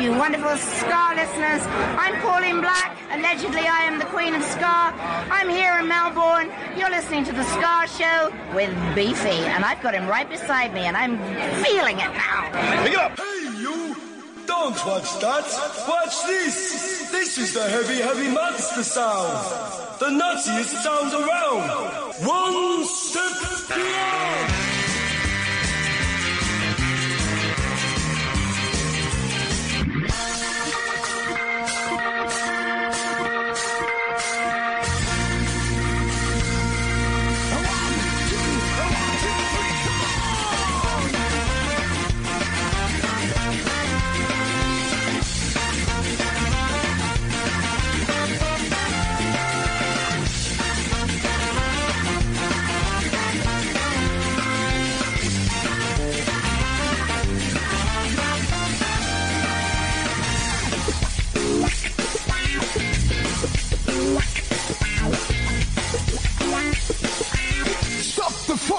Hi there, you wonderful Ska listeners. I'm Pauline Black. Allegedly, I am the Queen of Ska. I'm here in Melbourne. You're listening to the Ska Show with Beefy, and I've got him right beside me, and I'm feeling it now. Pick it up. Hey, you! Don't watch that. Watch this. This is the heavy, heavy monster sound. The nuttiest sound around. One step beyond.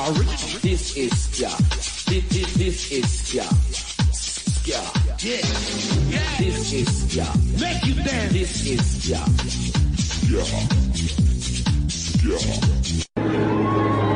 Ja. This is Ja. This, this, this is Ja. Ja. This is Ja. Make you dance. This is Ja. Ladies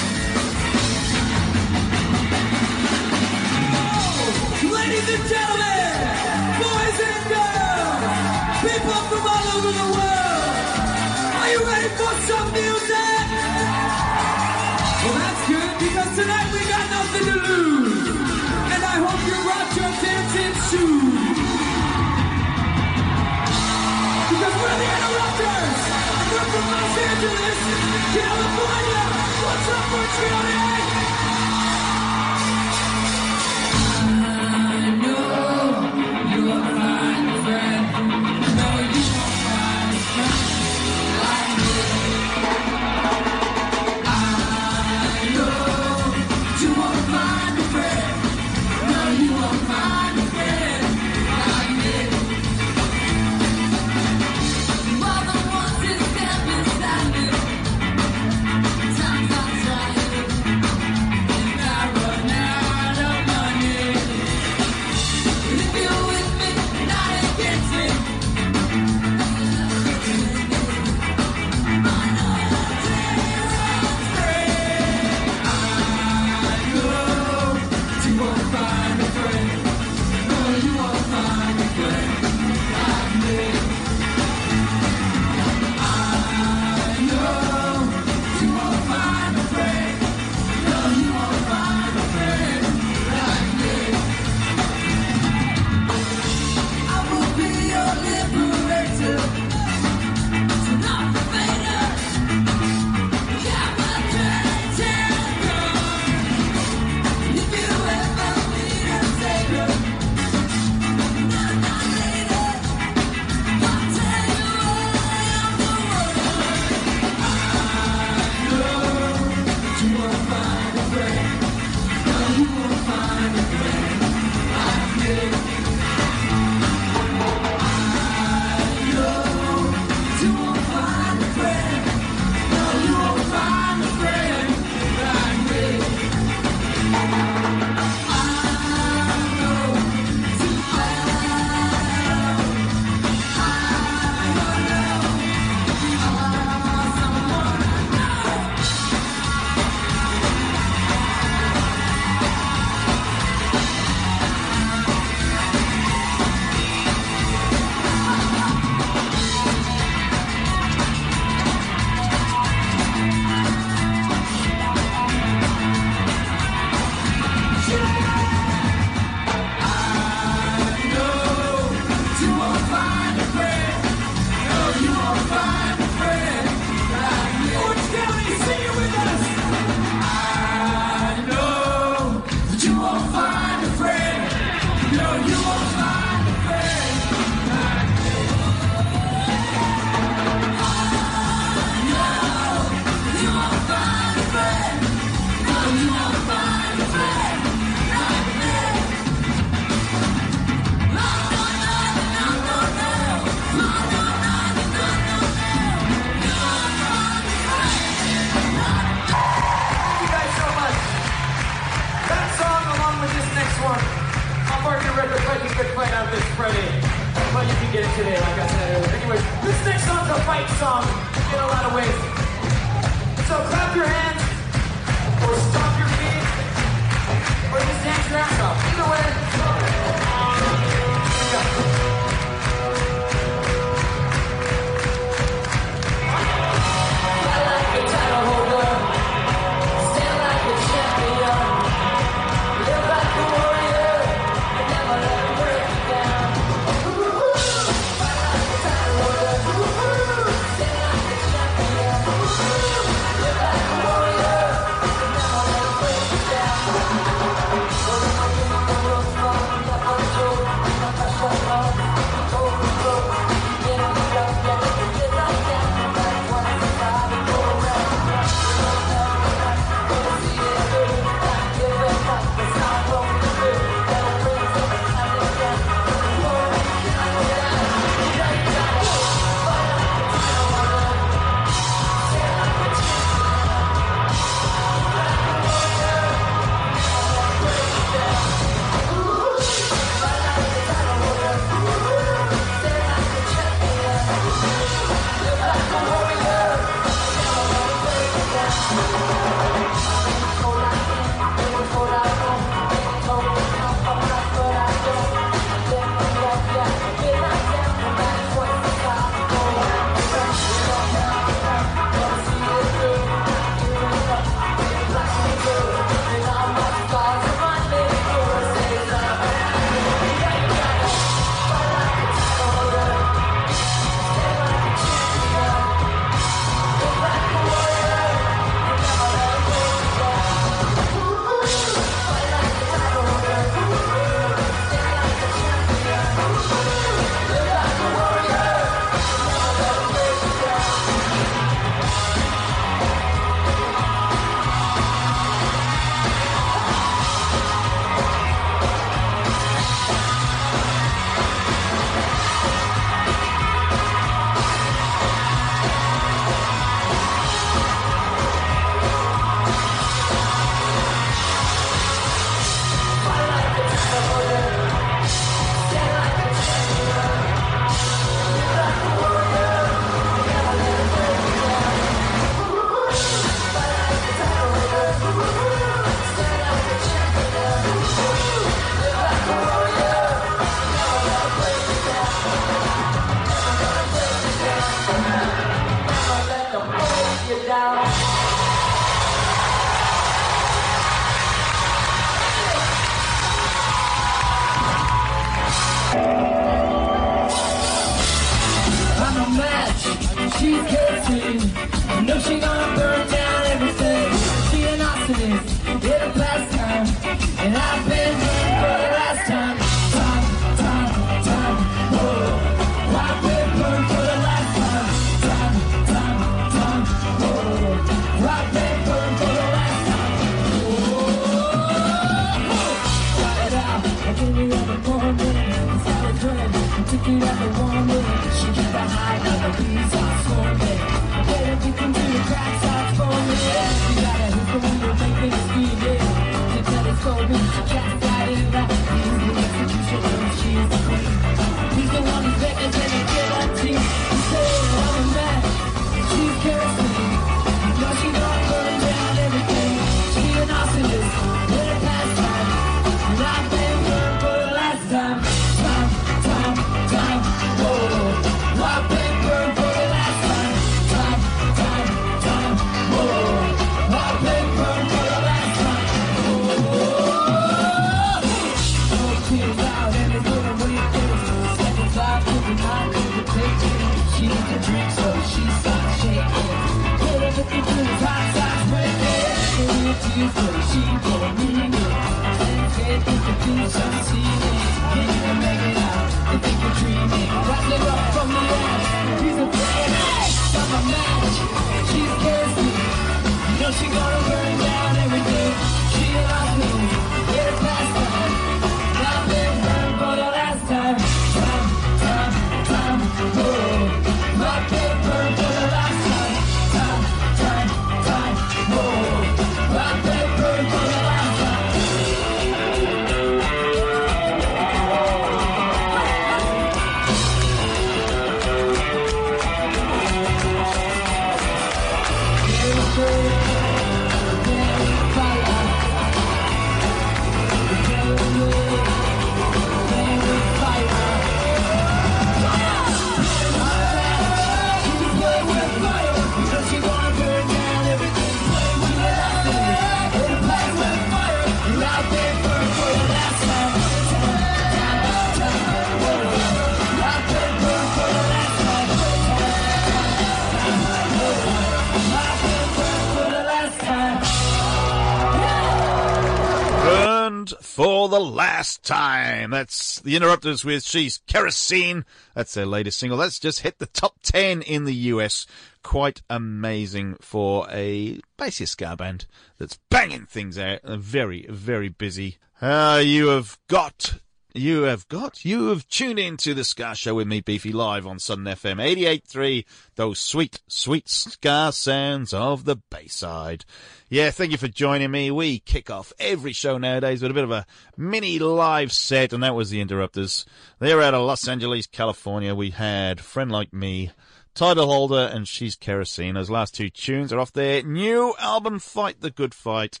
the last time. That's the Interrupters with She's Kerosene. That's their latest single. That's just hit the top 10 in the US. Quite amazing for a basically ska band that's banging things out. Very, very busy. Uh, you have got you have got, you have tuned in to the Ska Show with me, Beefy, live on Southern FM 88.3. Those sweet, sweet ska sounds of the Bayside. Yeah, thank you for joining me. We kick off every show nowadays with a bit of a mini live set, and that was the Interrupters. They're out of Los Angeles, California. We had Friend Like Me, Title Holder, and She's Kerosene. Those last two tunes are off their new album, Fight the Good Fight.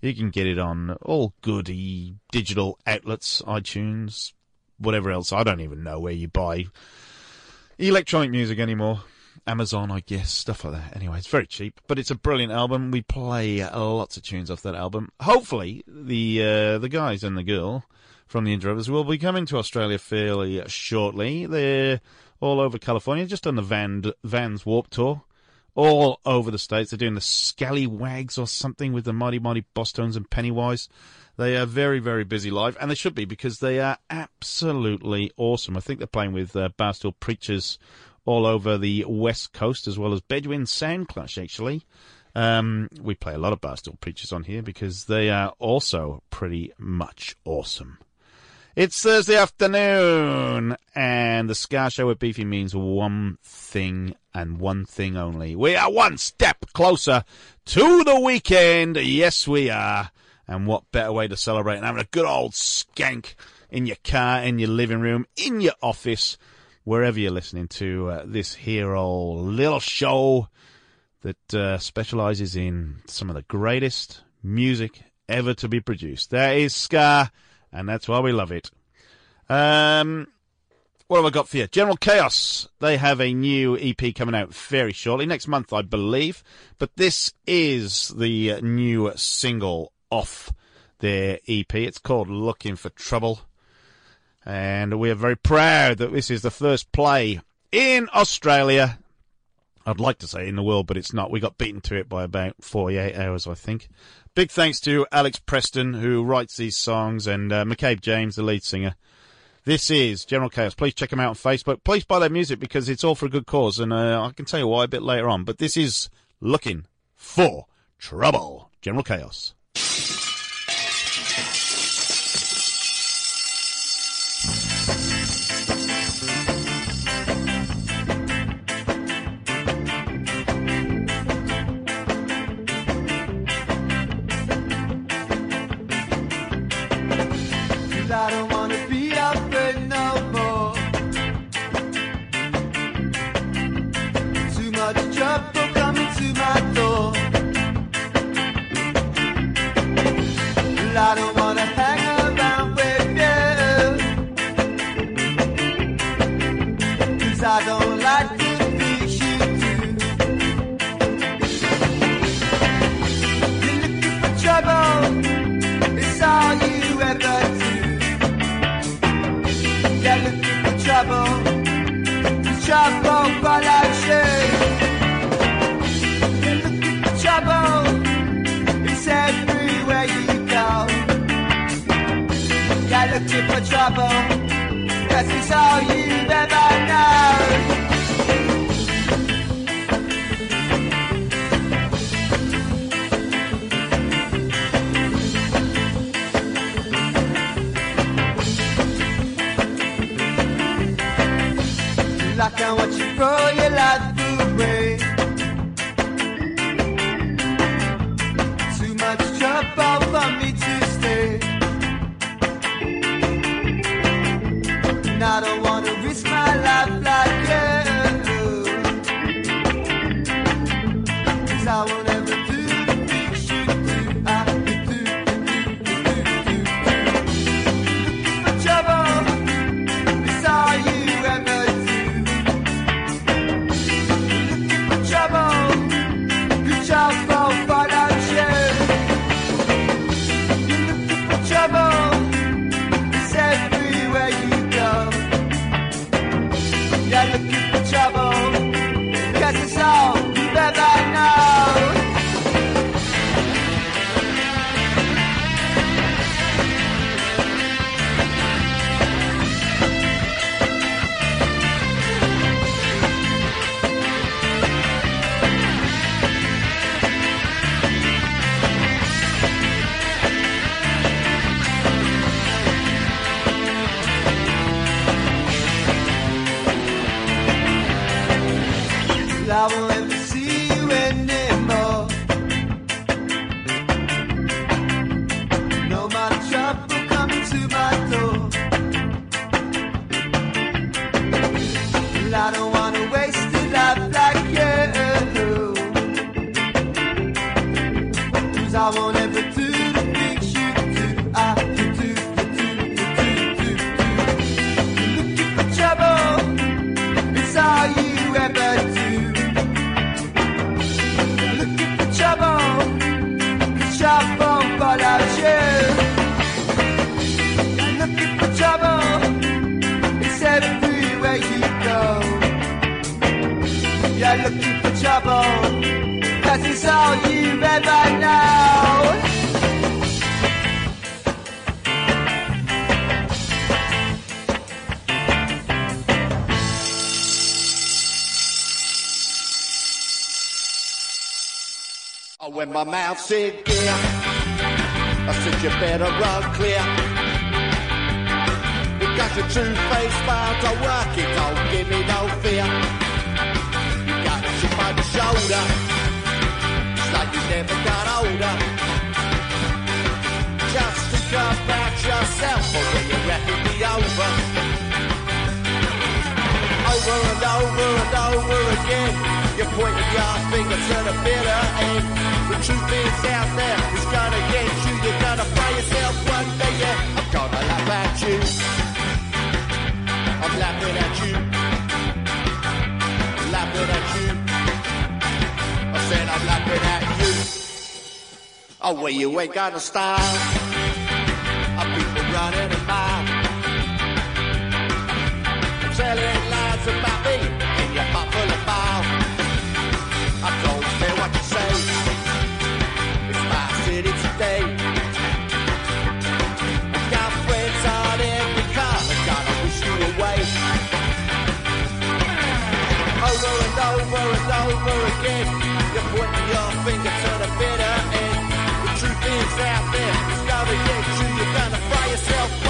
You can get it on all goody digital outlets, iTunes, whatever else. I don't even know where you buy electronic music anymore. Amazon, I guess, stuff like that. Anyway, it's very cheap, but it's a brilliant album. We play lots of tunes off that album. Hopefully, the uh, the guys and the girl from the Interrupters will be coming to Australia fairly shortly. They're all over California, just on the Van Vans Warped Tour all over the states. They're doing the Scallywags or something with the Mighty Mighty Bosstones and Pennywise. They are very, very busy live, and they should be because they are absolutely awesome. I think they're playing with uh, Barstool Preachers all over the west coast as well as Bedouin Soundclash, actually. Um, we play a lot of Barstool Preachers on here because they are also pretty much awesome. It's Thursday afternoon, and the Ska Show with Beefy means one thing and one thing only. We are one step closer to the weekend. Yes, we are. And what better way to celebrate than having a good old skank in your car, in your living room, in your office, wherever you're listening to uh, this here old little show that uh, specializes in some of the greatest music ever to be produced. That is Ska and that's why we love it. Um, what have I got for you? General Chaos. They have a new EP coming out very shortly, next month, I believe. But this is the new single off their EP. It's called Looking for Trouble. And we are very proud that this is the first play in Australia. I'd like to say in the world, but it's not. We got beaten to it by about 48 hours, I think. Big thanks to Alex Preston, who writes these songs, and uh, McCabe James, the lead singer. This is General Chaos. Please check them out on Facebook. Please buy their music because it's all for a good cause, and uh, I can tell you why a bit later on. But this is Looking for Trouble. General Chaos. Looking for trouble. Cause it's all you've ever know. Like I watch you said, yeah. I said, you better run clear. You got your two-faced, but I work it, don't give me no fear. You got to chip on the shoulder. It's like you never got older. Just think about yourself or will you reckon me over. Over and over and over again. You pointed your finger to the bitter end. The truth is out there, it's gonna get you. You're gonna find yourself one day, yeah. I'm gonna laugh at you. I'm laughing at you. I'm laughing at you. I said I'm laughing at you. Oh, well, you ain't gonna stop. I people running a mile. I'm telling lies about me, and you're full of is over again. You put your finger to the bitter end. The truth is out there. Discover it, you you're gonna fry yourself.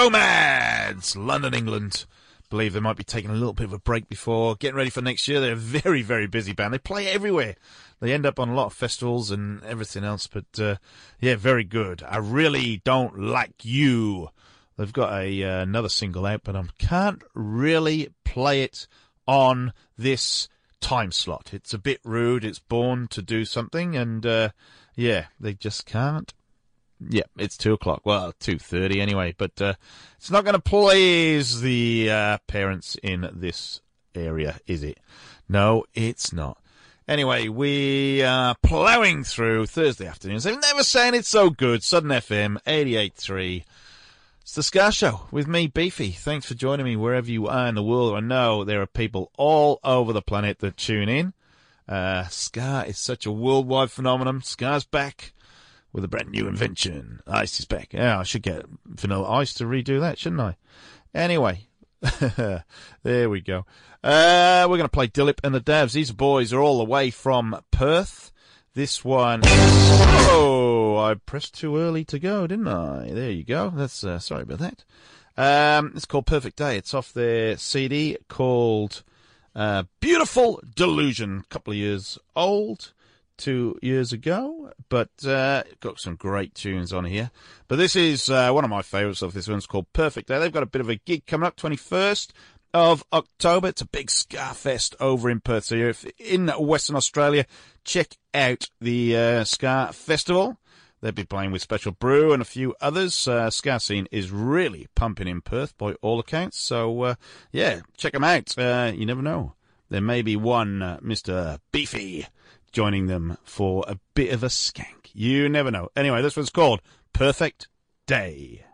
Nomads, London, England. Believe they might be taking a little bit of a break before getting ready for next year. They're a very, very busy band. They play everywhere. They end up on a lot of festivals and everything else. But uh, yeah, very good. I really don't like you. They've got a uh, another single out, but I can't really play it on this time slot. It's a bit rude. It's born to do something, and uh, yeah, they just can't yeah, it's two o'clock. Well, two thirty anyway, but uh, it's not going to please the uh, parents in this area, is it? No, it's not. Anyway, we are ploughing through Thursday afternoons. They've never saying it's so good. Southern FM 88.3. It's the Ska Show with me, Beefy. Thanks for joining me wherever you are in the world. I know there are people all over the planet that tune in. Uh, Ska is such a worldwide phenomenon. Ska's back with a brand new invention. Ice is back. Yeah, I should get Vanilla Ice to redo that, shouldn't I? Anyway, there we go. Uh, we're going to play Dilip and the Davs. These boys are all the way from Perth. This one, oh, I pressed too early to go, didn't I? There you go. That's uh, sorry about that. Um, it's called Perfect Day. It's off their CD called uh, Beautiful Delusion. A couple of years old, two years ago, but uh, got some great tunes on here. But this is uh, one of my favourites of this one's called Perfect Day. They've got a bit of a gig coming up, 21st of October. It's a big Skafest over in Perth. So if in Western Australia, check out the uh, Ska Festival. They'll be playing with Special Brew and a few others. Uh, Ska scene is really pumping in Perth by all accounts. So uh, yeah, check them out. Uh, you never know. There may be one uh, Mr. Beefy joining them for a bit of a skank. You never know. Anyway, this one's called Perfect Day.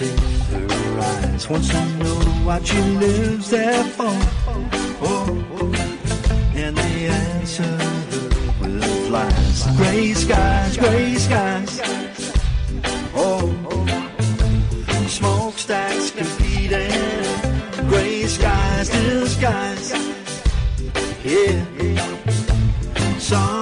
Her eyes. Wants to know what she lives there for. Oh, and they answer with lies. Gray skies, gray skies. Oh, smokestacks competing. Gray skies, disguise. Yeah, someone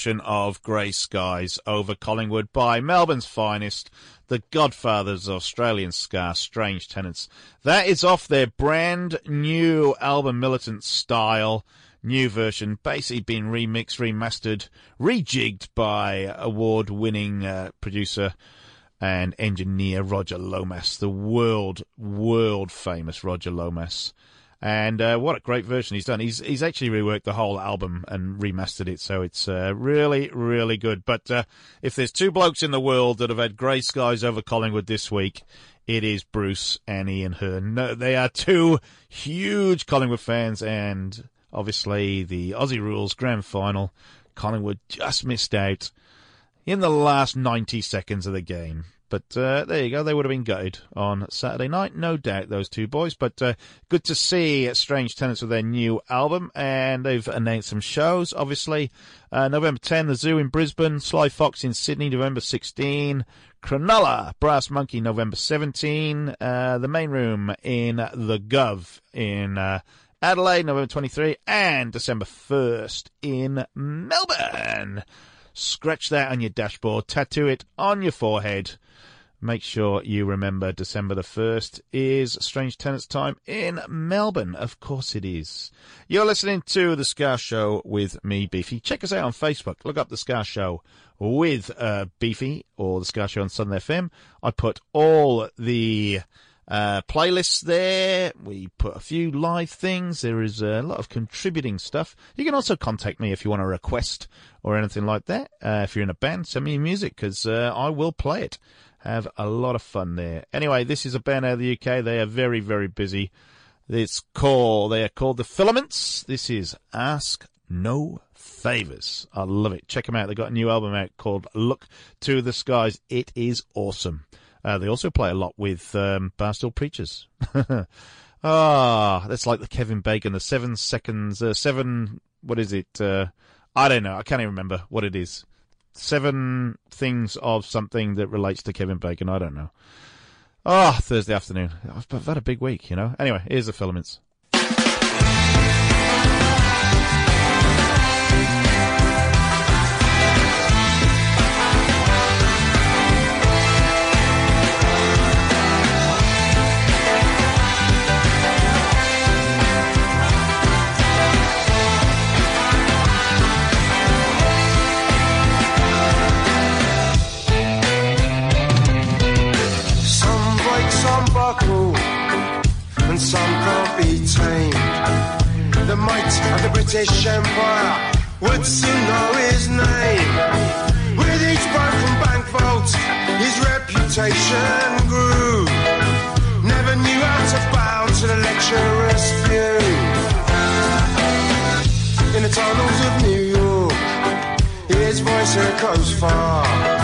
version of Grey Skies over Collingwood by Melbourne's finest, the godfathers of Australian ska, Strange Tenants. That is off their brand new album, Militant Style. New version, basically been remixed, remastered, rejigged by award winning uh, producer and engineer Roger Lomas, the world, world famous Roger Lomas. And uh, what a great version he's done. He's he's actually reworked the whole album and remastered it, so it's uh, really really good. But uh, if there's two blokes in the world that have had grey skies over Collingwood this week, it is Bruce and Ian Hearn. No, they are two huge Collingwood fans, and obviously the Aussie Rules Grand Final, Collingwood just missed out in the last 90 seconds of the game. But uh, there you go. They would have been gutted on Saturday night, no doubt, those two boys. But uh, good to see Strange Tenants with their new album, and they've announced some shows. Obviously, uh, November 10, the Zoo in Brisbane, Sly Fox in Sydney, November 16, Cronulla, Brass Monkey, November 17, uh, the Main Room in the Gov in uh, Adelaide, November 23, and December 1st in Melbourne. Scratch that on your dashboard, tattoo it on your forehead. Make sure you remember December the 1st is Strange Tenants time in Melbourne. Of course it is. You're listening to The Ska Show with me, Beefy. Check us out on Facebook. Look up The Ska Show with uh, Beefy or The Ska Show on Southern FM. I put all the uh, playlists there. We put a few live things. There is a lot of contributing stuff. You can also contact me if you want a request or anything like that. Uh, if you're in a band, send me your music because uh, I will play it. Have a lot of fun there. Anyway, this is a band out of the UK. They are very, very busy. It's called, they are called The Filaments. This is Ask No Favors. I love it. Check them out. They got a new album out called Look to the Skies. It is awesome. Uh, they also play a lot with um, Barstool Preachers. Ah, that's like the Kevin Bacon, the seven seconds, uh, seven, what is it? Uh, I don't know. I can't even remember what it is. Seven things of something that relates to Kevin Bacon. I don't know. Oh, Thursday afternoon. I've had a big week, you know. Anyway, here's the filaments. Of the British Empire would soon know his name. With each broken bank vault, his reputation grew. Never knew how to bow to the lecherous view. In the tunnels of New York, his voice echoes far.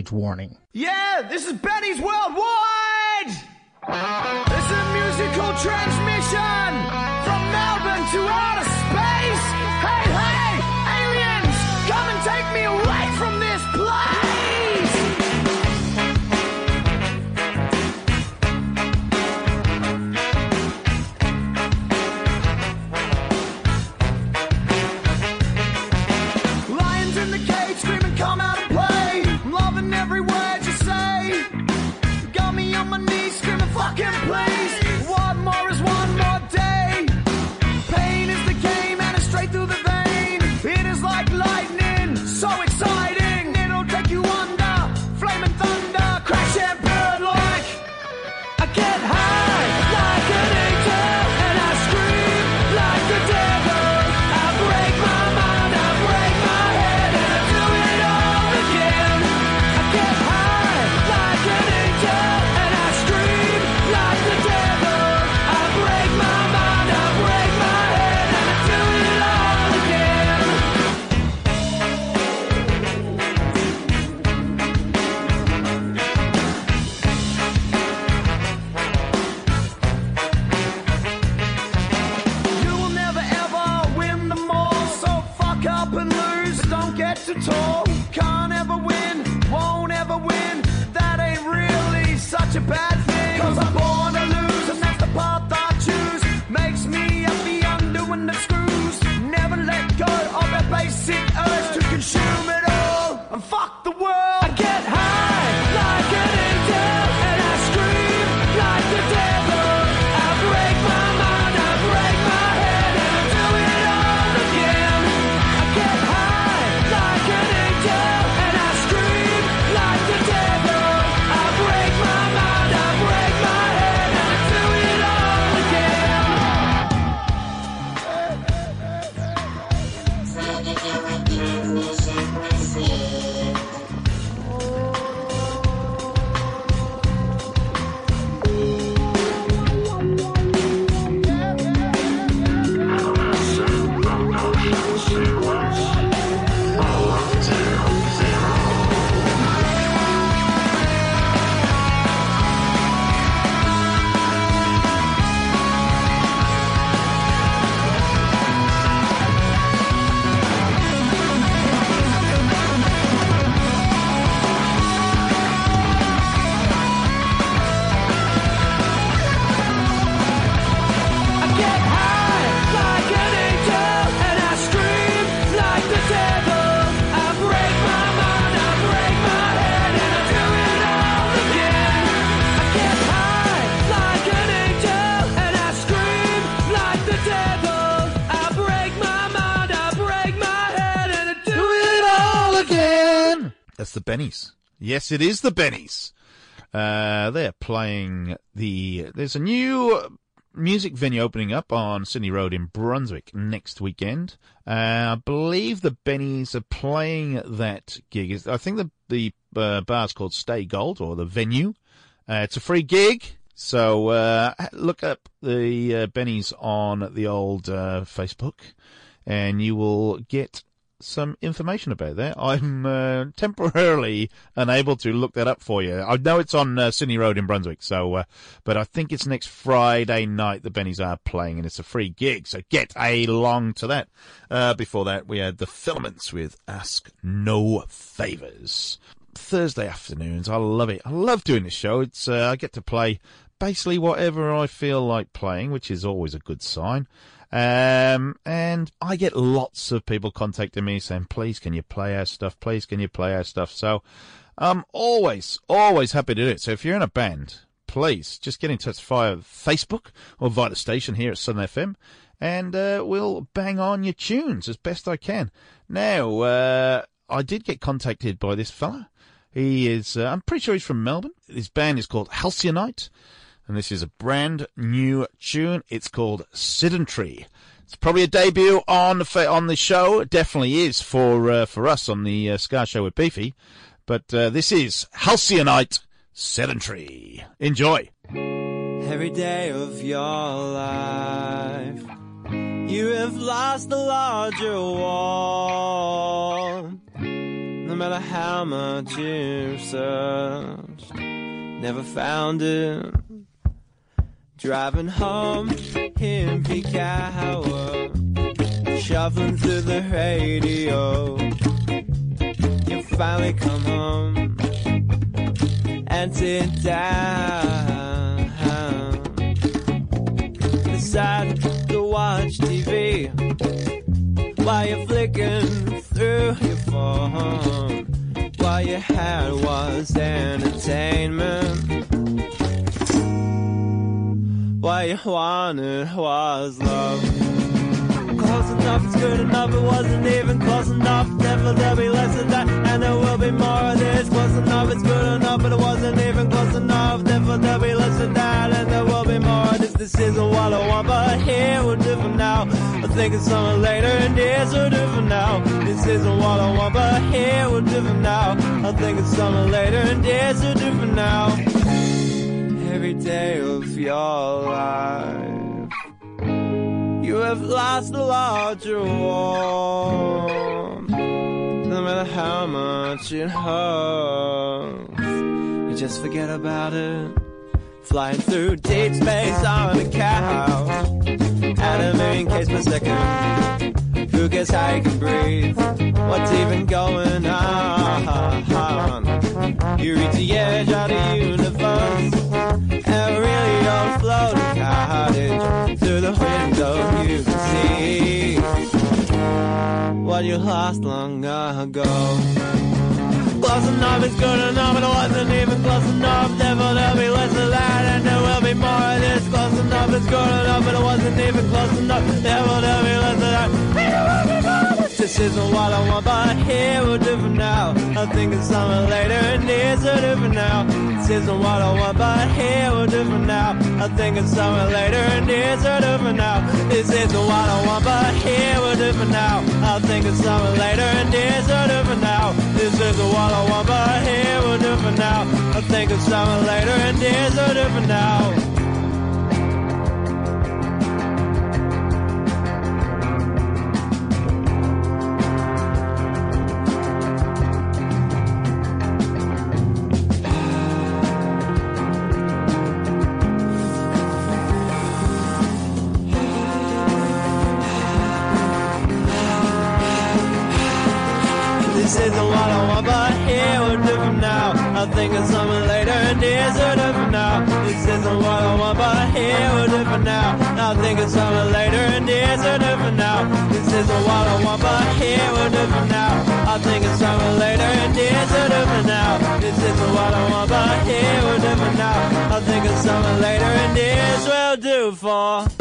language warning. Yeah. the Bennies. Yes, it is the Bennies. Uh, they're playing the. There's a new music venue opening up on Sydney Road in Brunswick next weekend. Uh, I believe the Bennies are playing that gig. I think the the uh, bar's called Stay Gold or the venue. Uh, it's a free gig. So uh, look up the uh, Bennies on the old uh, Facebook, and you will get some information about that. I'm uh, temporarily unable to look that up for you. I know it's on uh, Sydney Road in Brunswick, so uh, but I think it's next Friday night the Bennies are playing, and it's a free gig, so get along to that. Uh, before that, we had the Filaments with "Ask No Favors." Thursday afternoons, I love it. I love doing this show. It's uh, I get to play basically whatever I feel like playing, which is always a good sign. Um, and I get lots of people contacting me saying, please, can you play our stuff? Please, can you play our stuff? So I'm always, always happy to do it. So if you're in a band, please just get in touch via Facebook or via the station here at Southern FM and uh, we'll bang on your tunes as best I can. Now, uh, I did get contacted by this fella. He is, uh, I'm pretty sure he's from Melbourne. His band is called Halcyon and this is a brand new tune. It's called Sedentary. It's probably a debut on on the show. It definitely is for uh, for us on the uh, Ska Show with Beefy. But uh, this is Halcyonite Sedentary. Enjoy. Every day of your life, you have lost the larger one. No matter how much you've searched, never found it. Driving home in peak hour, shuffling through the radio. You finally come home and sit down. Decide to watch TV while you're flicking through your phone. While you had was entertainment. Wanted was love. Close enough, it's good enough, it wasn't even close enough. Never there'll be less of that, and there will be more of this. Close enough, it's good enough, but it wasn't even close enough. Never there'll be less of that, and there will be more of this. This isn't what I want, but here we'll do for now. I think it's summer later, and here's we'll do for now. This isn't what I want, but here we'll do for now. I think it's summer later, and here's we'll do for now every day of your life. You have lost a larger one. No matter how much it hurts, you just forget about it. Flying through deep space on a couch million k's per second. Who how you can breathe? What's even going on? You reach the edge of the universe and really you're floating cottage through the window you can see what you lost long ago. Close enough is good enough, it wasn't even close enough. Never there'll be less of that, and there will be more of this. Close enough is good enough, but it wasn't even close enough. Never there'll be less of that. This isn't what I want, but here we'll do for now. I think it's summer later, and here's a for now. Isn't what I want, but here do for now. I think it's summer later, and here's a for now. This isn't what I want, but here do for now. I think it's summer later, and here's a for now. This isn't what I want, but here do for now. I think it's summer later, and here's a for now. I think it's summer later, and here's a different now. This isn't what I want, but here we're different now. I think it's summer later, and here's a different now. This isn't what I want, but here we're different now. I think it's summer later, and here's a different now. This isn't what I want, but here we're different now. I think it's summer later, and here's will do for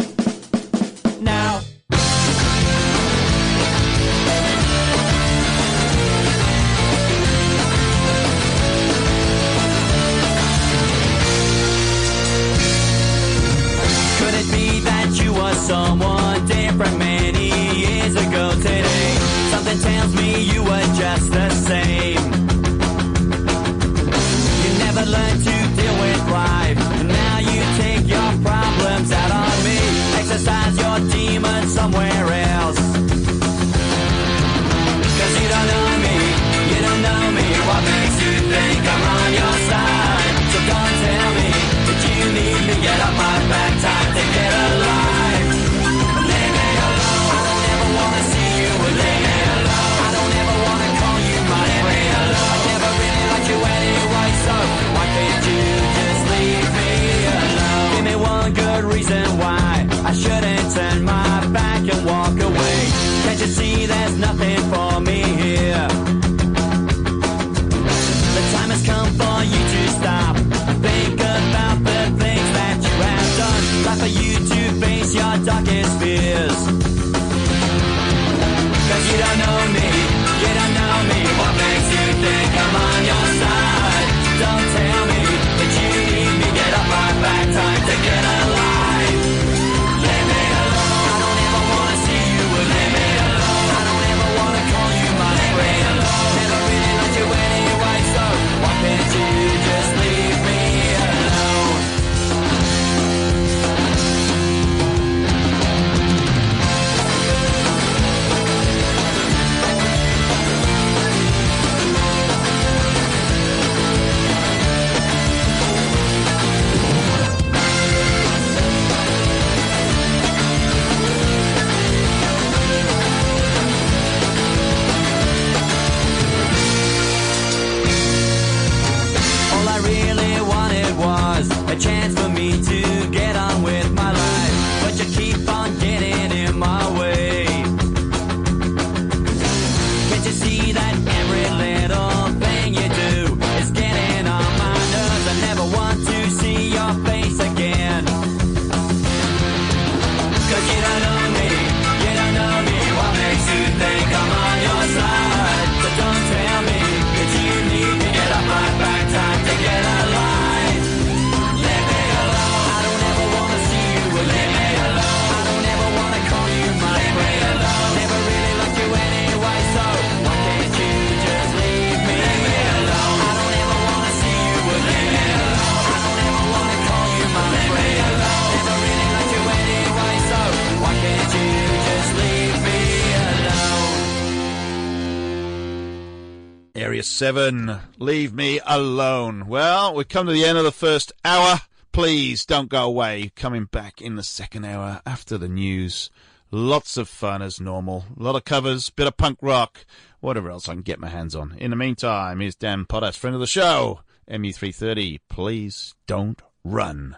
7, leave me alone. Well, we've come to the end of the first hour. Please don't go away. Coming back in the second hour after the news. Lots of fun as normal. A lot of covers, bit of punk rock, whatever else I can get my hands on. In the meantime, here's Dan Potthast, friend of the show. MU330, please don't run.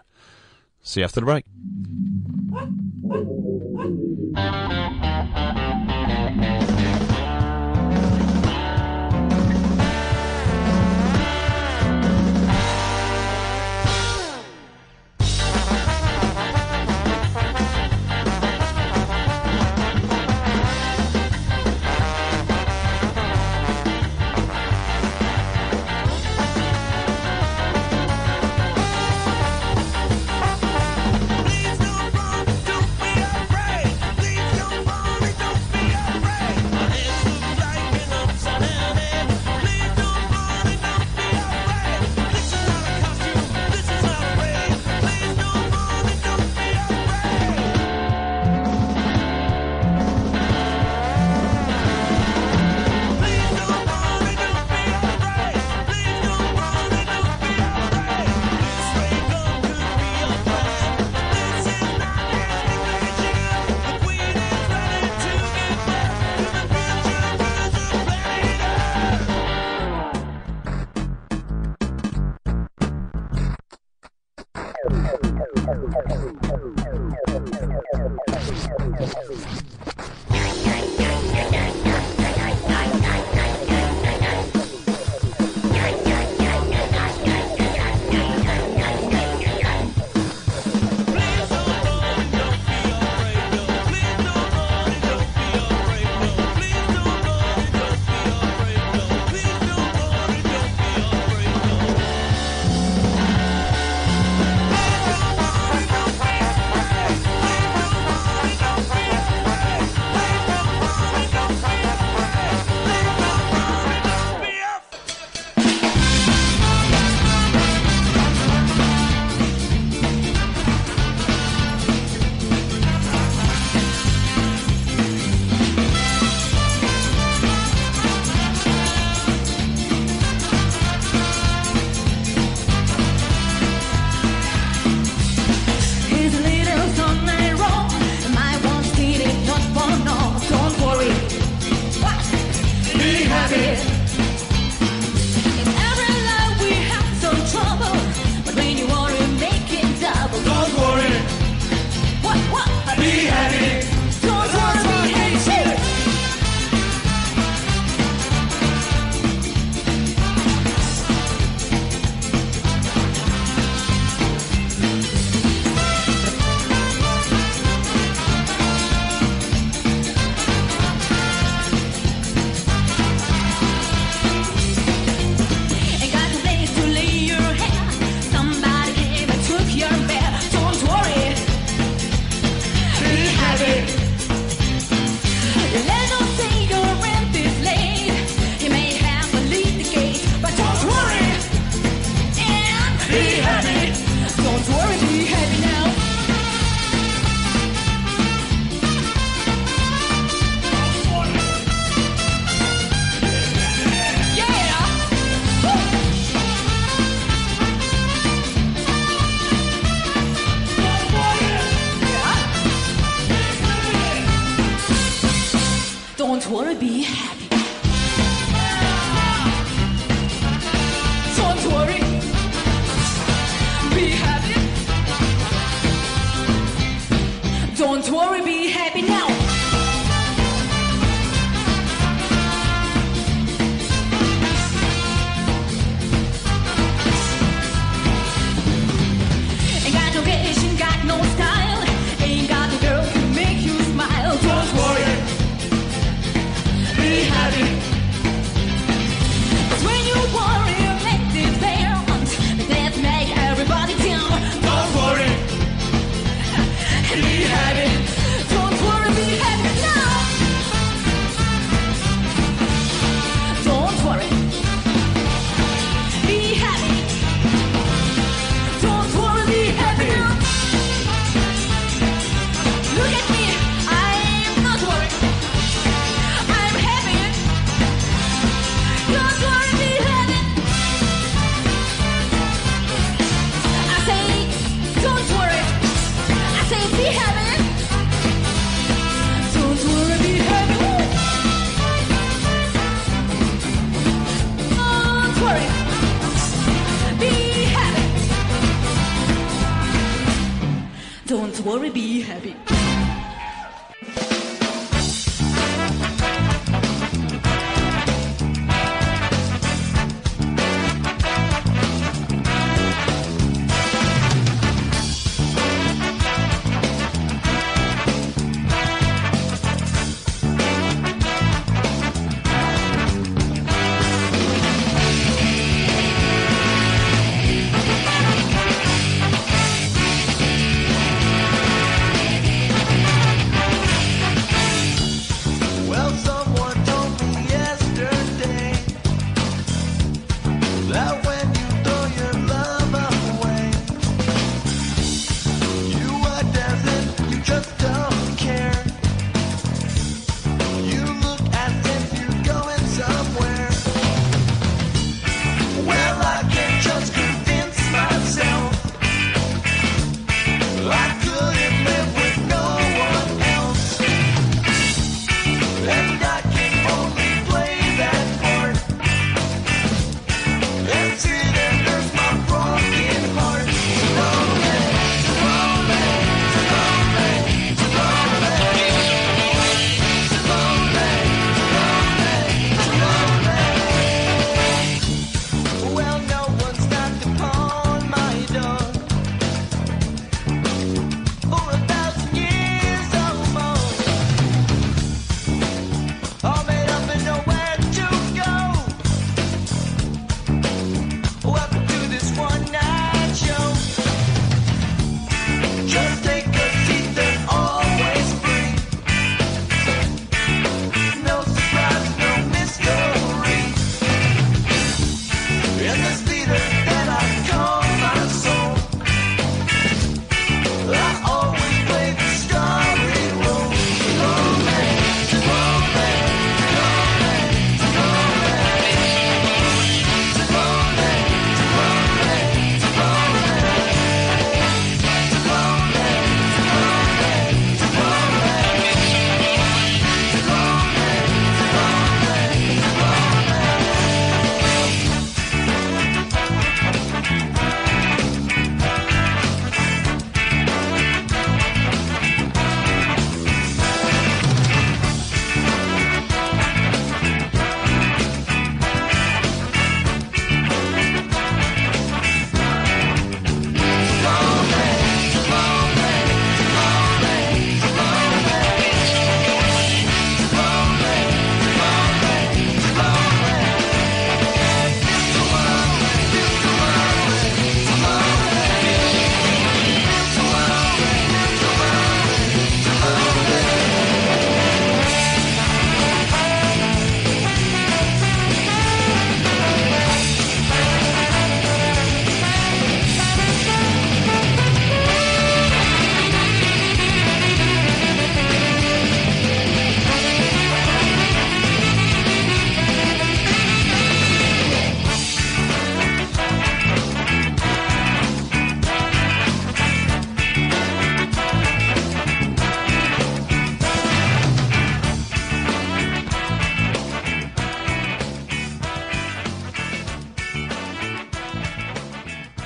See you after the break.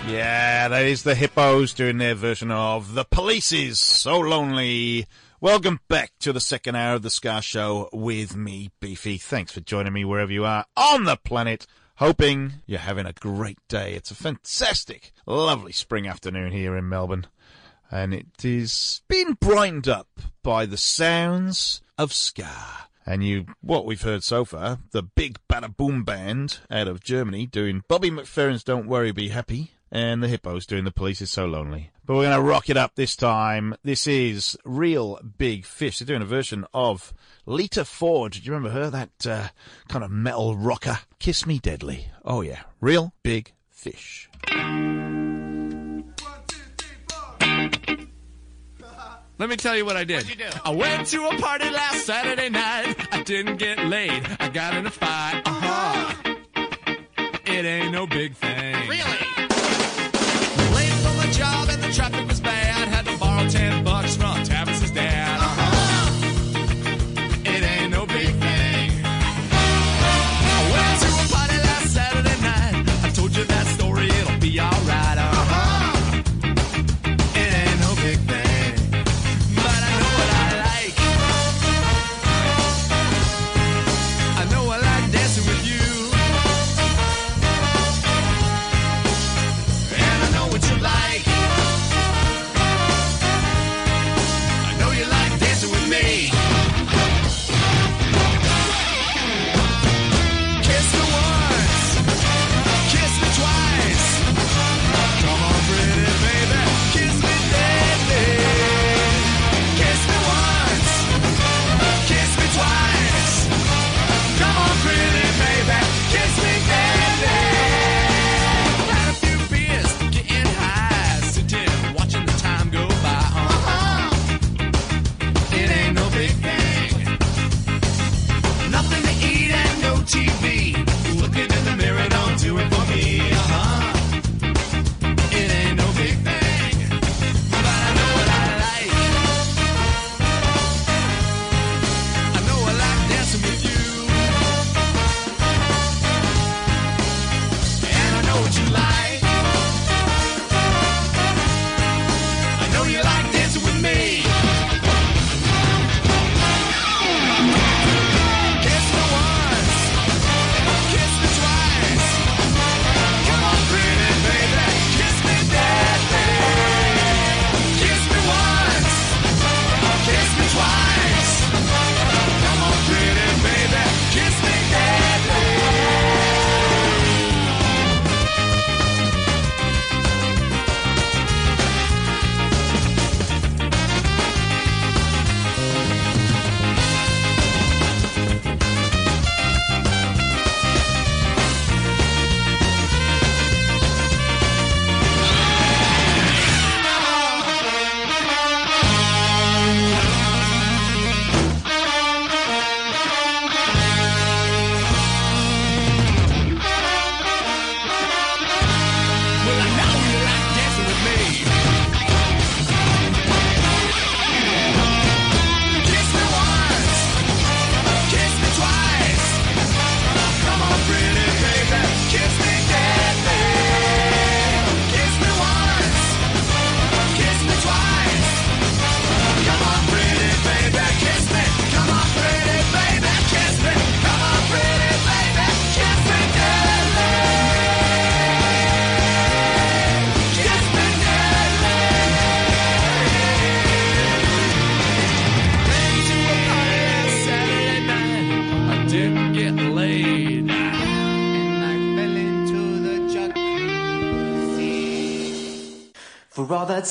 Yeah, that is the Hippos doing their version of The Police's So Lonely. Welcome back to the second hour of the Ska Show with me, Beefy. Thanks for joining me wherever you are on the planet. Hoping you're having a great day. It's a fantastic, lovely spring afternoon here in Melbourne. And it is being brightened up by the sounds of Ska. And you, what we've heard so far, the big Bada Boom Band out of Germany doing Bobby McFerrin's Don't Worry, Be Happy, and the Hippos doing The Police Is So Lonely. But we're going to rock it up this time. This is Reel Big Fish. They're doing a version of Lita Ford. Do you remember her? That uh, kind of metal rocker. Kiss Me Deadly. Oh, yeah. Reel Big Fish. Let me tell you what I did. I went to a party last Saturday night. I didn't get laid. I got in a fight. Uh-huh. It ain't no big thing. Really? Traffic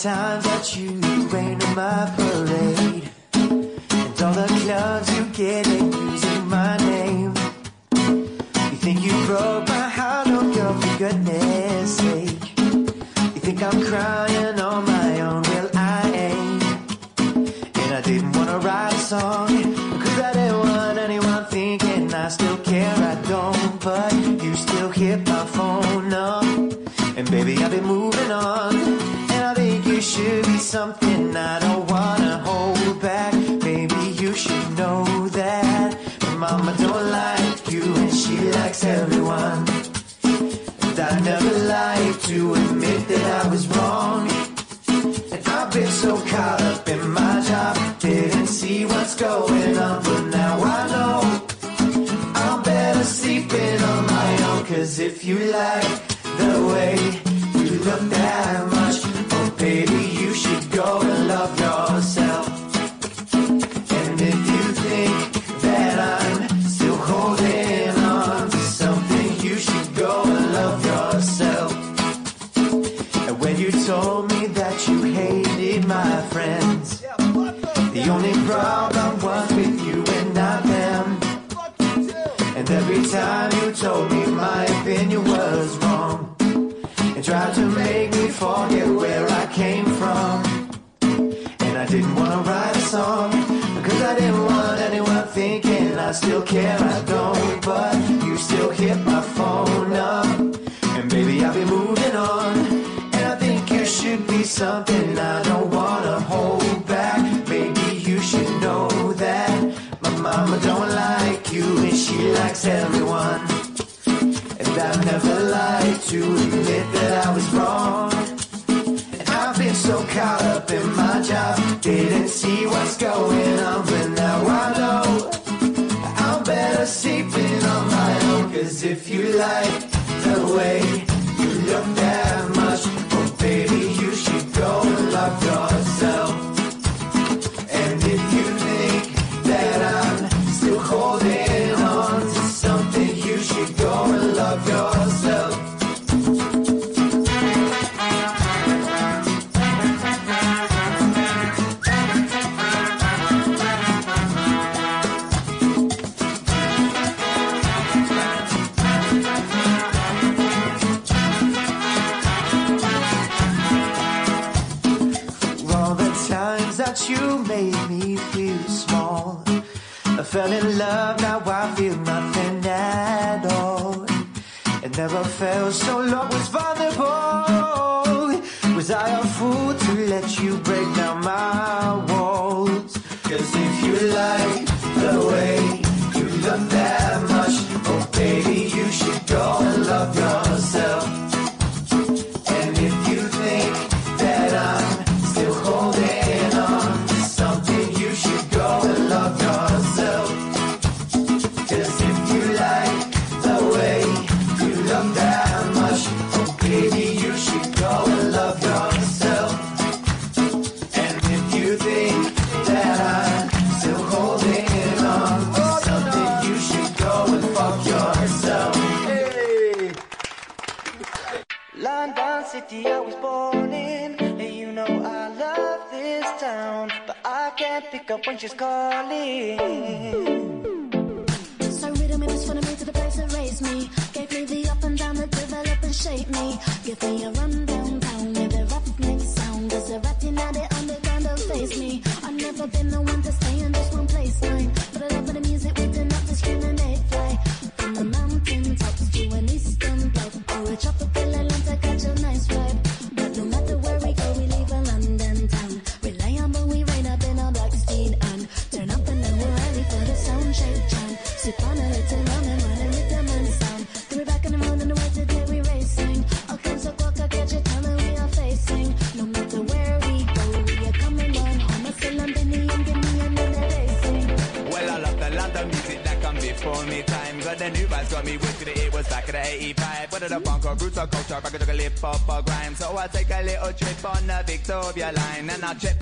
times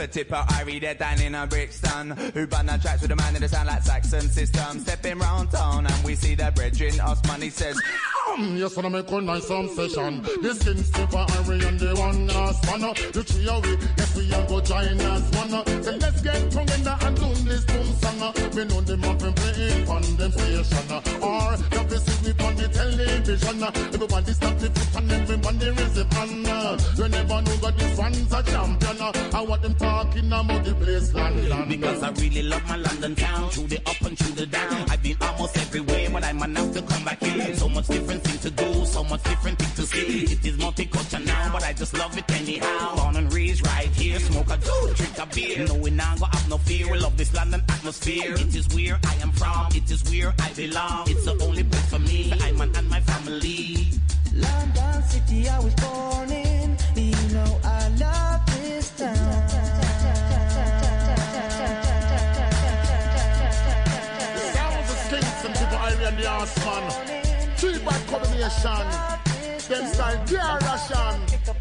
for tipper, I read it down in a Brixton. Who bun the tracks with a man in the sound like Saxon system. Stepping round town and we see the brethren. Us money says, Boom! Yes, wanna make a nice some session. The skin super Irie and the one last one. The three of we, yes, we all go join us one. So let's get together and do this boom song. We know them up and playing on them station. Television. uh. Everybody stop the foot and everybody raise pan. uh. You never know that this one's a champion. I want them talking about the place London. Because I really love my London town, through the up and through the down. This London atmosphere. It is where I am from, it is where I belong. It's the only place for me, I'm an and my family. London City, I was born in. You know I love this town. Sounds of skinks and people Irie and the ass man. Three bad combination. Them style pure Russian.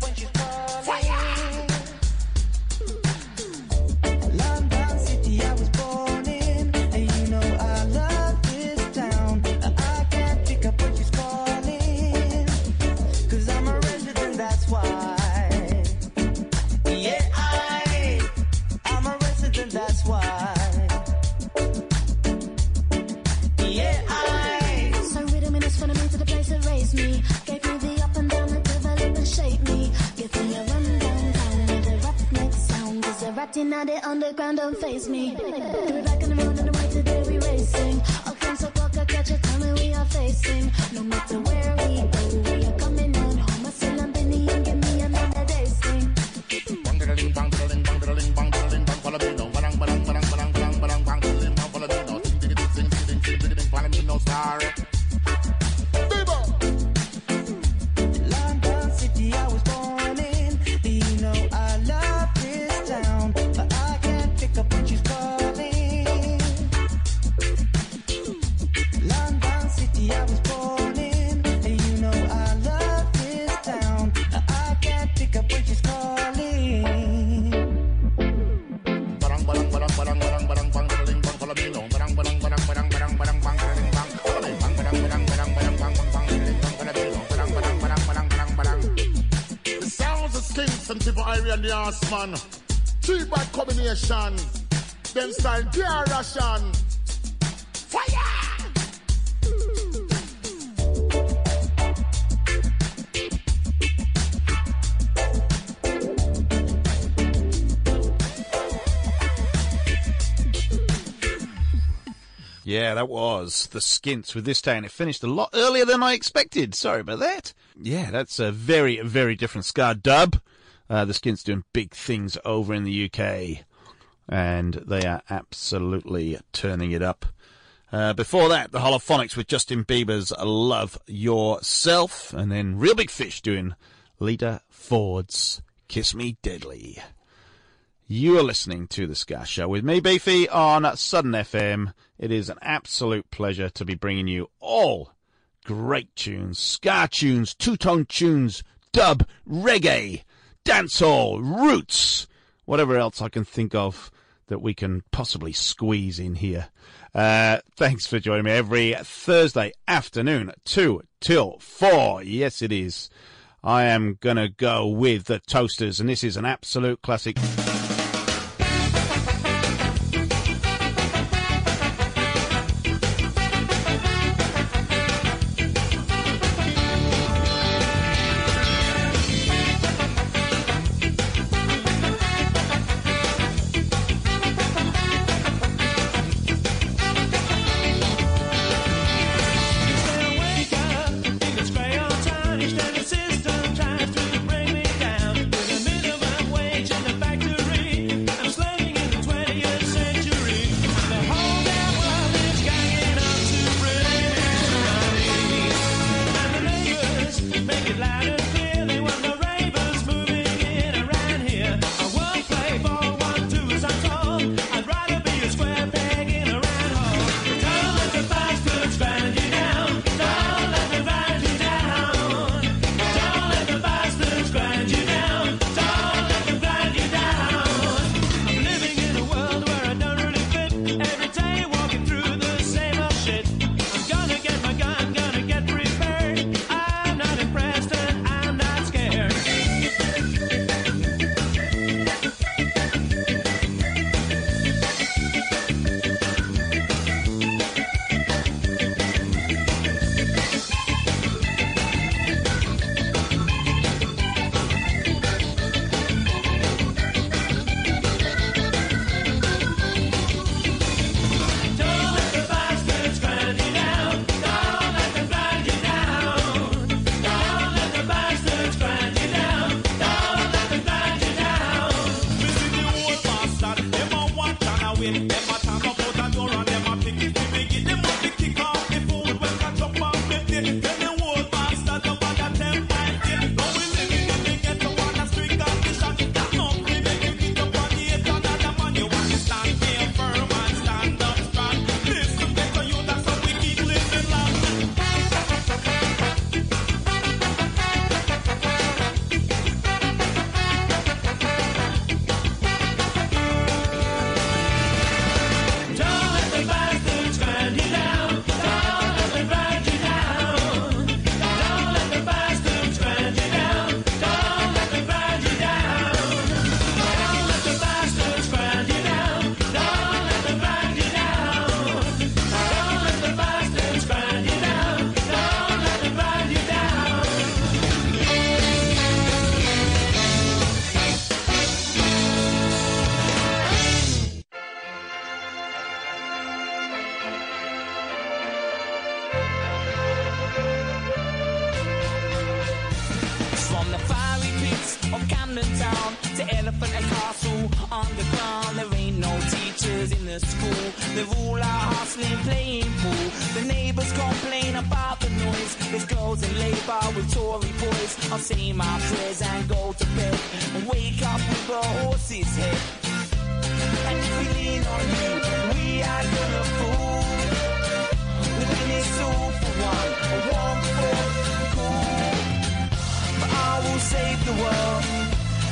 Sound. Cause a the underground don't face me. It back and around and the way today we racing. All kinds of clock, I catch a time we are facing. No matter where Pure Russian. Fire! Yeah, that was the Skints with this and it finished a lot earlier than I expected. Sorry about that. Yeah, that's a very, very different ska dub. Uh, the Skints doing big things over in the UK, and they are absolutely turning it up. Uh, before that, the Holophonics with Justin Bieber's "Love Yourself," and then Reel Big Fish doing Lita Ford's "Kiss Me Deadly." You are listening to The Ska Show with me, Beefy, on Southern FM. It is an absolute pleasure to be bringing you all great tunes, ska tunes, two-tone tunes, dub, reggae, dancehall, roots, whatever else I can think of that we can possibly squeeze in here. Uh, thanks for joining me every Thursday afternoon, 2 till 4. Yes, it is. I am going to go with the Toasters, and this is an absolute classic.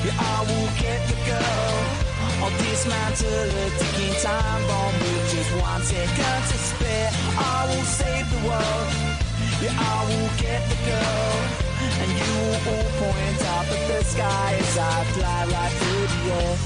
Yeah, I will get the girl. I'll dismantle a ticking time bomb with just one second to spare. I will save the world. Yeah, I will get the girl. And you will all point up at the sky as I fly right through the air.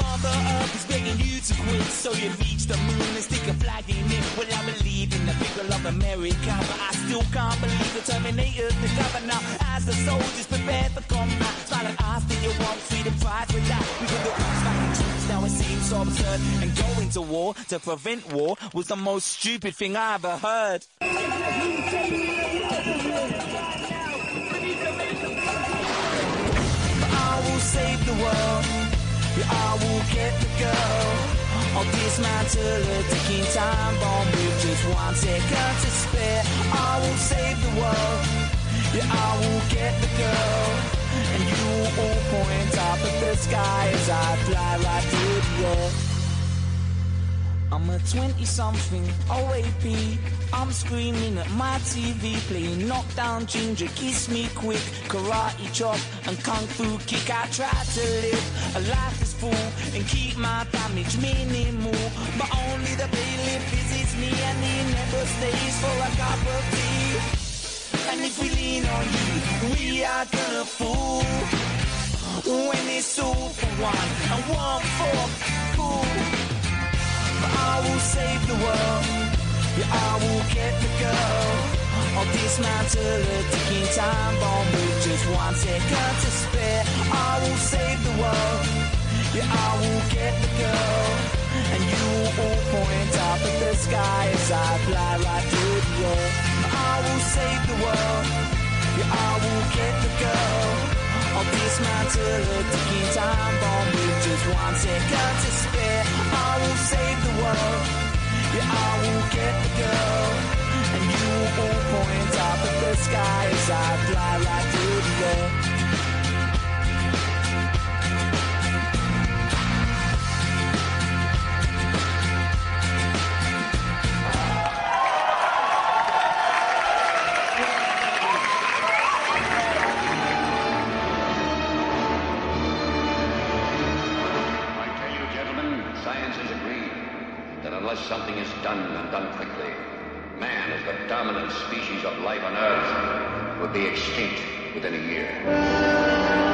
Mother Earth is begging you to quit, so you reach the moon and stick a flag in it. Well, I believe in the people of America, but I still can't believe the Terminator's discovered now. As the soldiers prepare for combat, and ask that you want freedom, fight with that. We the roots back troops, now it seems so absurd. And going to war to prevent war was the most stupid thing I ever heard. I will save the world. Yeah, I will get the girl. I'll dismantle a ticking time bomb with just one second to spare. I will save the world. Yeah, I will get the girl. And you will all point up at the sky as I fly right through the air. I'm a 20 something OAP. I'm screaming at my TV, playing knockdown ginger, kiss me quick, karate chop and kung fu kick. I try to live a life is full and keep my damage minimal. But only the bailiff visits me and he never stays for a cup of tea. And if we lean on you, we are gonna fool. When it's all for one and one for cool. I will save the world. Yeah, I will get the girl. I'll dismantle a ticking time bomb with just one second to spare. I will save the world. Yeah, I will get the girl. And you will all point up at the sky as I fly right through the air. I will save the world. Yeah, I will get the girl. I'll dismantle a ticking time bomb with just one second to spare. I will save the world. Yeah, I will get the girl. And you will all point up at the sky as I fly right through the air. Unless something is done and done quickly, man as the dominant species of life on Earth will be extinct within a year.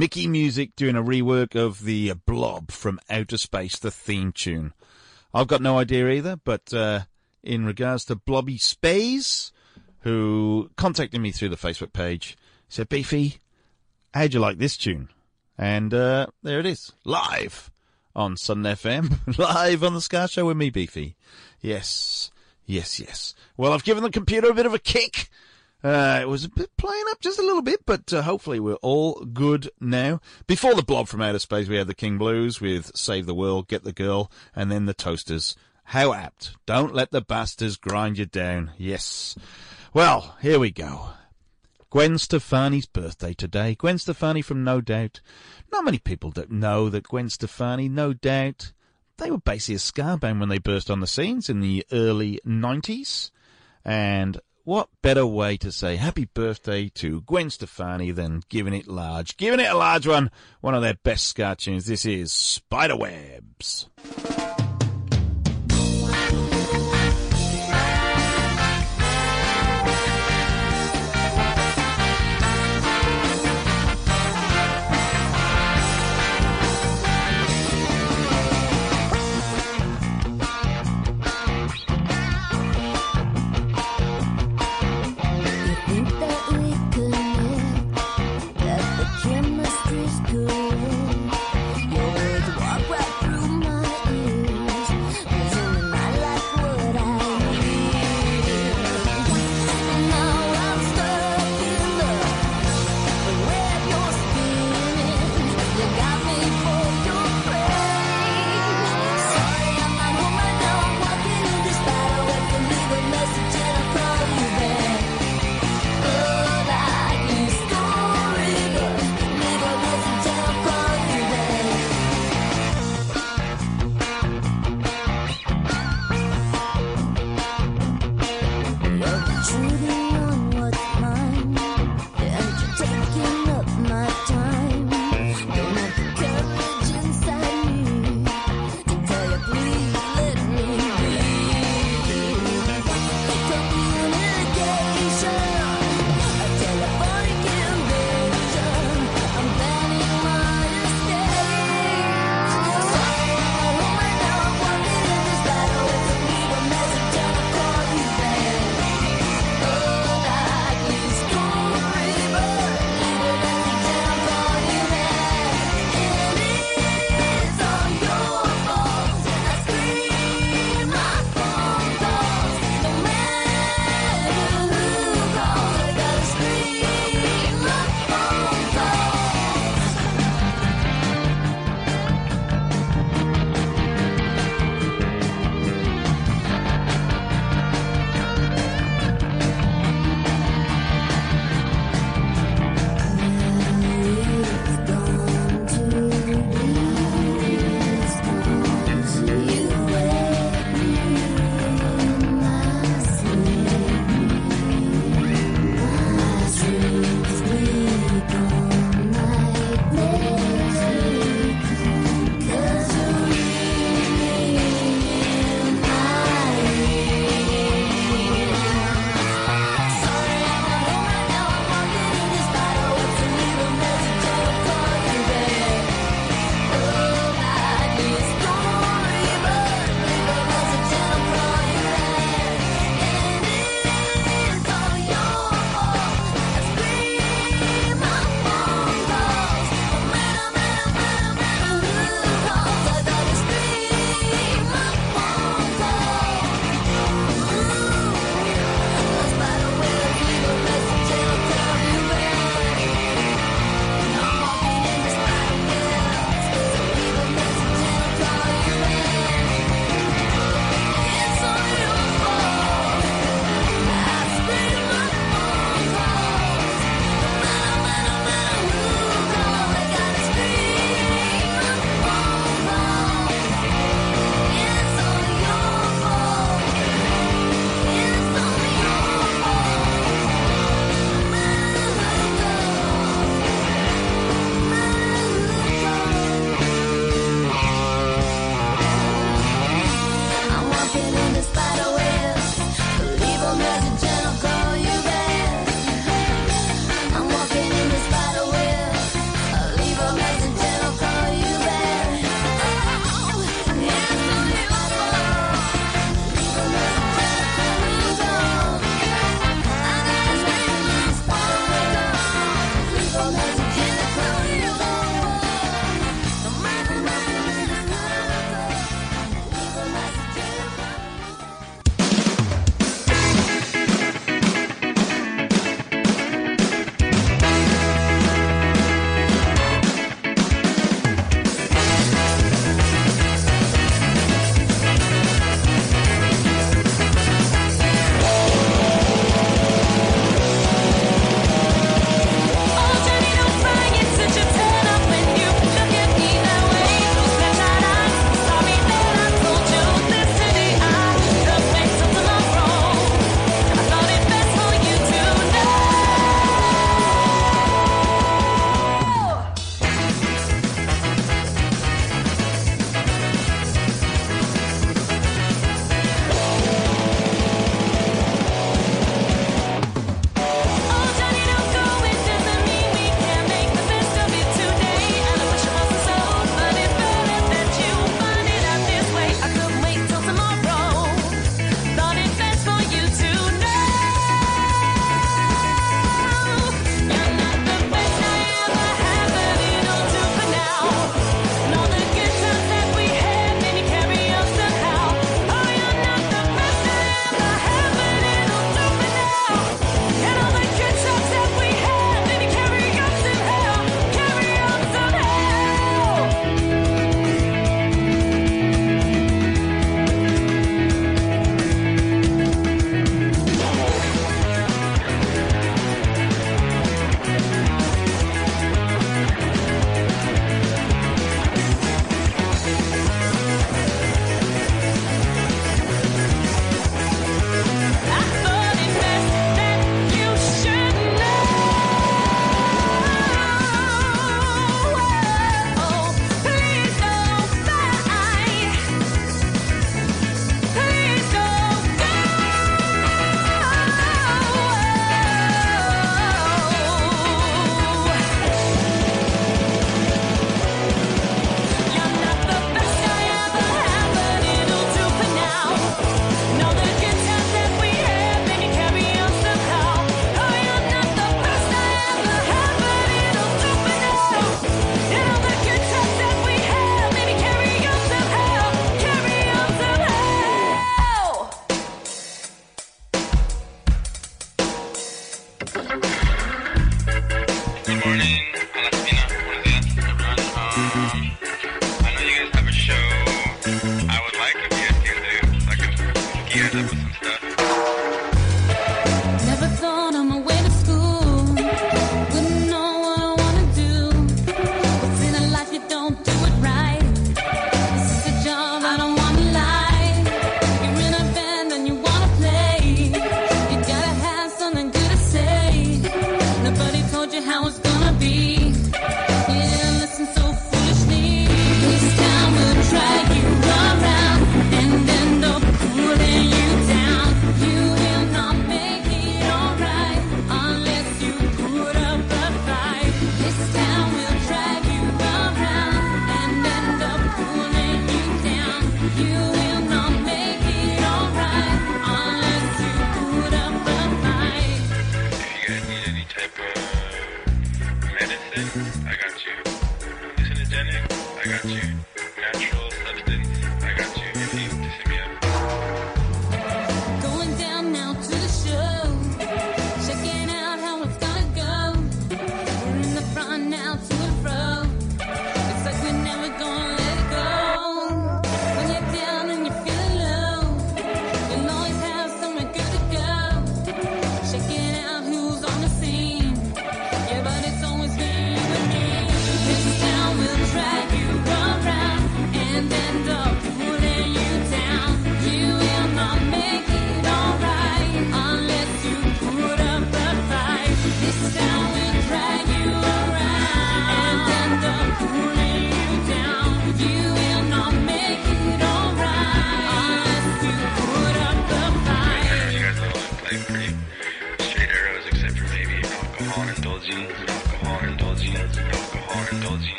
Mickey Music doing a rework of the Blob from Outer Space, the theme tune. I've got no idea either, but uh, in regards to Blobby Spays, who contacted me through the Facebook page, said, Beefy, how'd you like this tune? And uh, there it is, live on Southern FM, live on the Ska Show with me, Beefy. Yes, yes, yes. Well, I've given the computer a bit of a kick. Uh, it was playing up just a little bit, but uh, hopefully we're all good now. Before the blob from outer space, we had the King Blues with Save the World, Get the Girl, and then the Toasters. How apt. Don't let the bastards grind you down. Yes. Well, here we go. Gwen Stefani's birthday today. Gwen Stefani from No Doubt. Not many people that know that Gwen Stefani, No Doubt, they were basically a ska band when they burst on the scenes in the early 90s. And what better way to say happy birthday to Gwen Stefani than giving it large? Giving it a large one, one of their best ska tunes. This is Spiderwebs.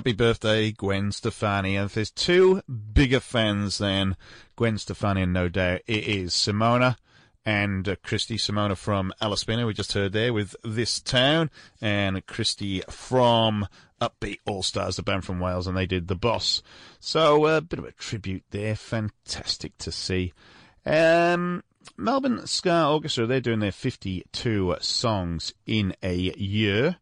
Happy birthday, Gwen Stefani. And if there's two bigger fans than Gwen Stefani, no doubt it is Simona and uh, Christy. Simona from Alice we just heard there with This Town, and Christy from Upbeat Allstars, the band from Wales, and they did The Boss. So a bit of a tribute there. Fantastic to see. Um, Melbourne Ska Orchestra, they're doing their 52 songs in a year.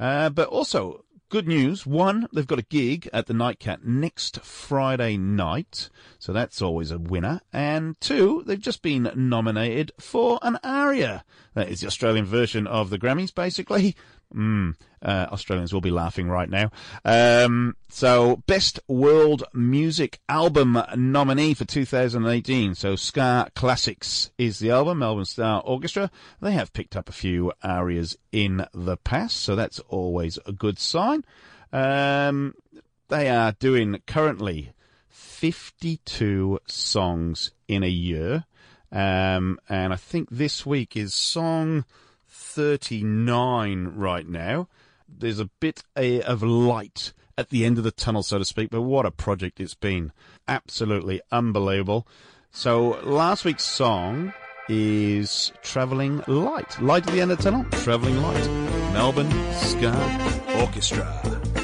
Uh, but also, good news. One, they've got a gig at the Nightcat next Friday night. So that's always a winner. And two, they've just been nominated for an ARIA. That is the Australian version of the Grammys, basically. Mm, uh, Australians will be laughing right now. Um, so, Best World Music Album nominee for 2018. So, Ska Classics is the album, Melbourne Ska Orchestra. They have picked up a few arias in the past, so that's always a good sign. Um, they are doing currently 52 songs in a year. Um, and I think this week is song 39 right now. There's a bit eh, of light at the end of the tunnel, so to speak, but what a project it's been. Absolutely unbelievable. So last week's song is Travelling Light. Light at the end of the tunnel, Travelling Light. Melbourne Ska Orchestra.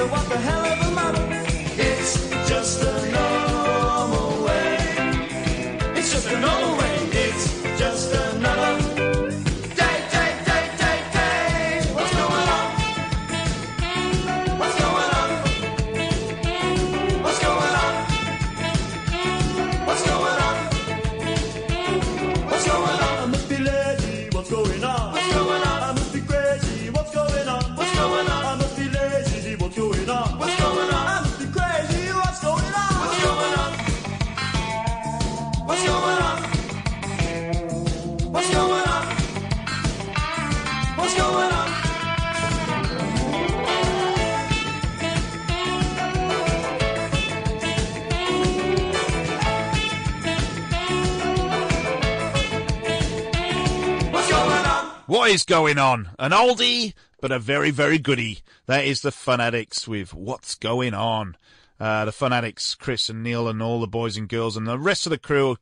wonder what the hell going on? An oldie, but a very, very goody. That is the Funaddicts with What's Going On. Uh, the Funaddicts, Chris and Neil and all the boys and girls and the rest of the crew.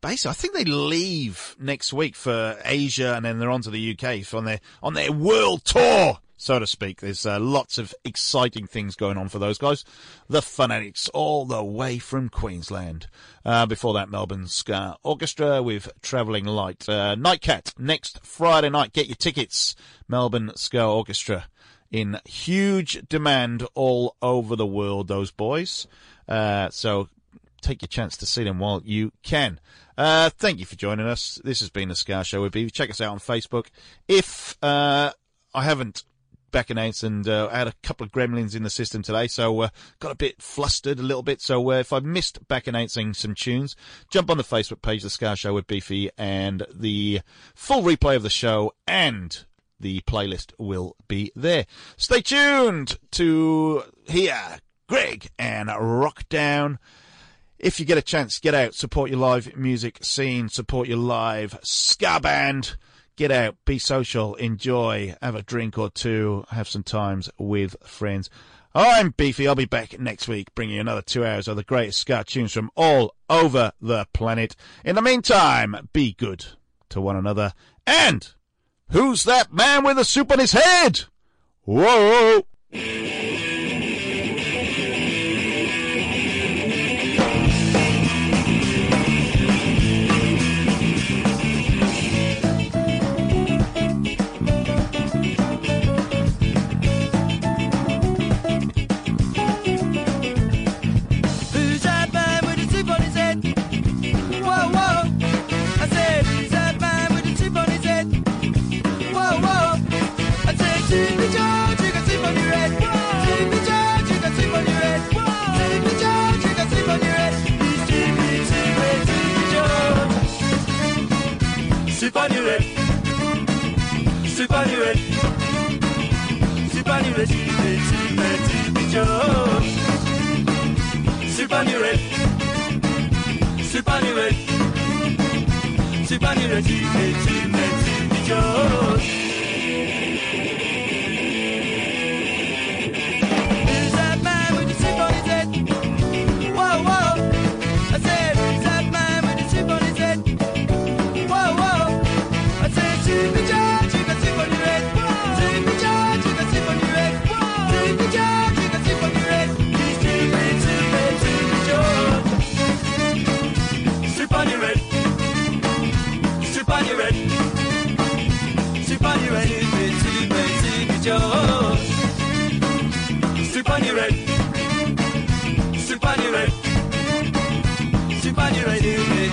Basically, I think they leave next week for Asia and then they're on to the UK on their, on their world tour so to speak. There's uh, lots of exciting things going on for those guys. The Funaddicts, all the way from Queensland. Uh, before that, Melbourne Ska Orchestra with Travelling Light. Uh, Nightcat, next Friday night. Get your tickets. Melbourne Ska Orchestra. In huge demand all over the world, those boys. Uh, so take your chance to see them while you can. Uh, thank you for joining us. This has been the Ska Show with Beef. Check us out on Facebook. If uh, I haven't back announced and uh, I had a couple of gremlins in the system today, so uh, got a bit flustered a little bit. So uh, if I missed back announcing some tunes, jump on the Facebook page, the Ska Show with Beefy, and the full replay of the show and the playlist will be there. Stay tuned to hear Greg and Rock Down. If you get a chance, get out, support your live music scene, support your live ska band. Get out, be social, enjoy, have a drink or two, have some times with friends. I'm Beefy. I'll be back next week bringing you another two hours of the greatest ska tunes from all over the planet. In the meantime, be good to one another. And who's that man with a soup on his head? Whoa! Soup on your head. Soup on your head. Soup on your head, Jimmy, Jimmy, Jimmy George. Soup on your head. Soup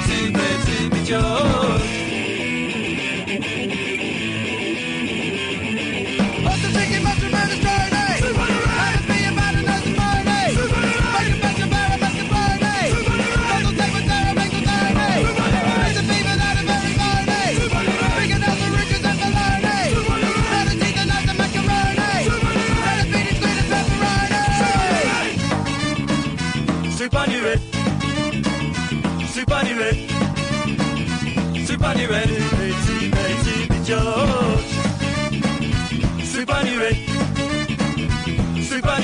一杯，一杯酒。Head. Itty, bitty, George. Soup on your head. Soup on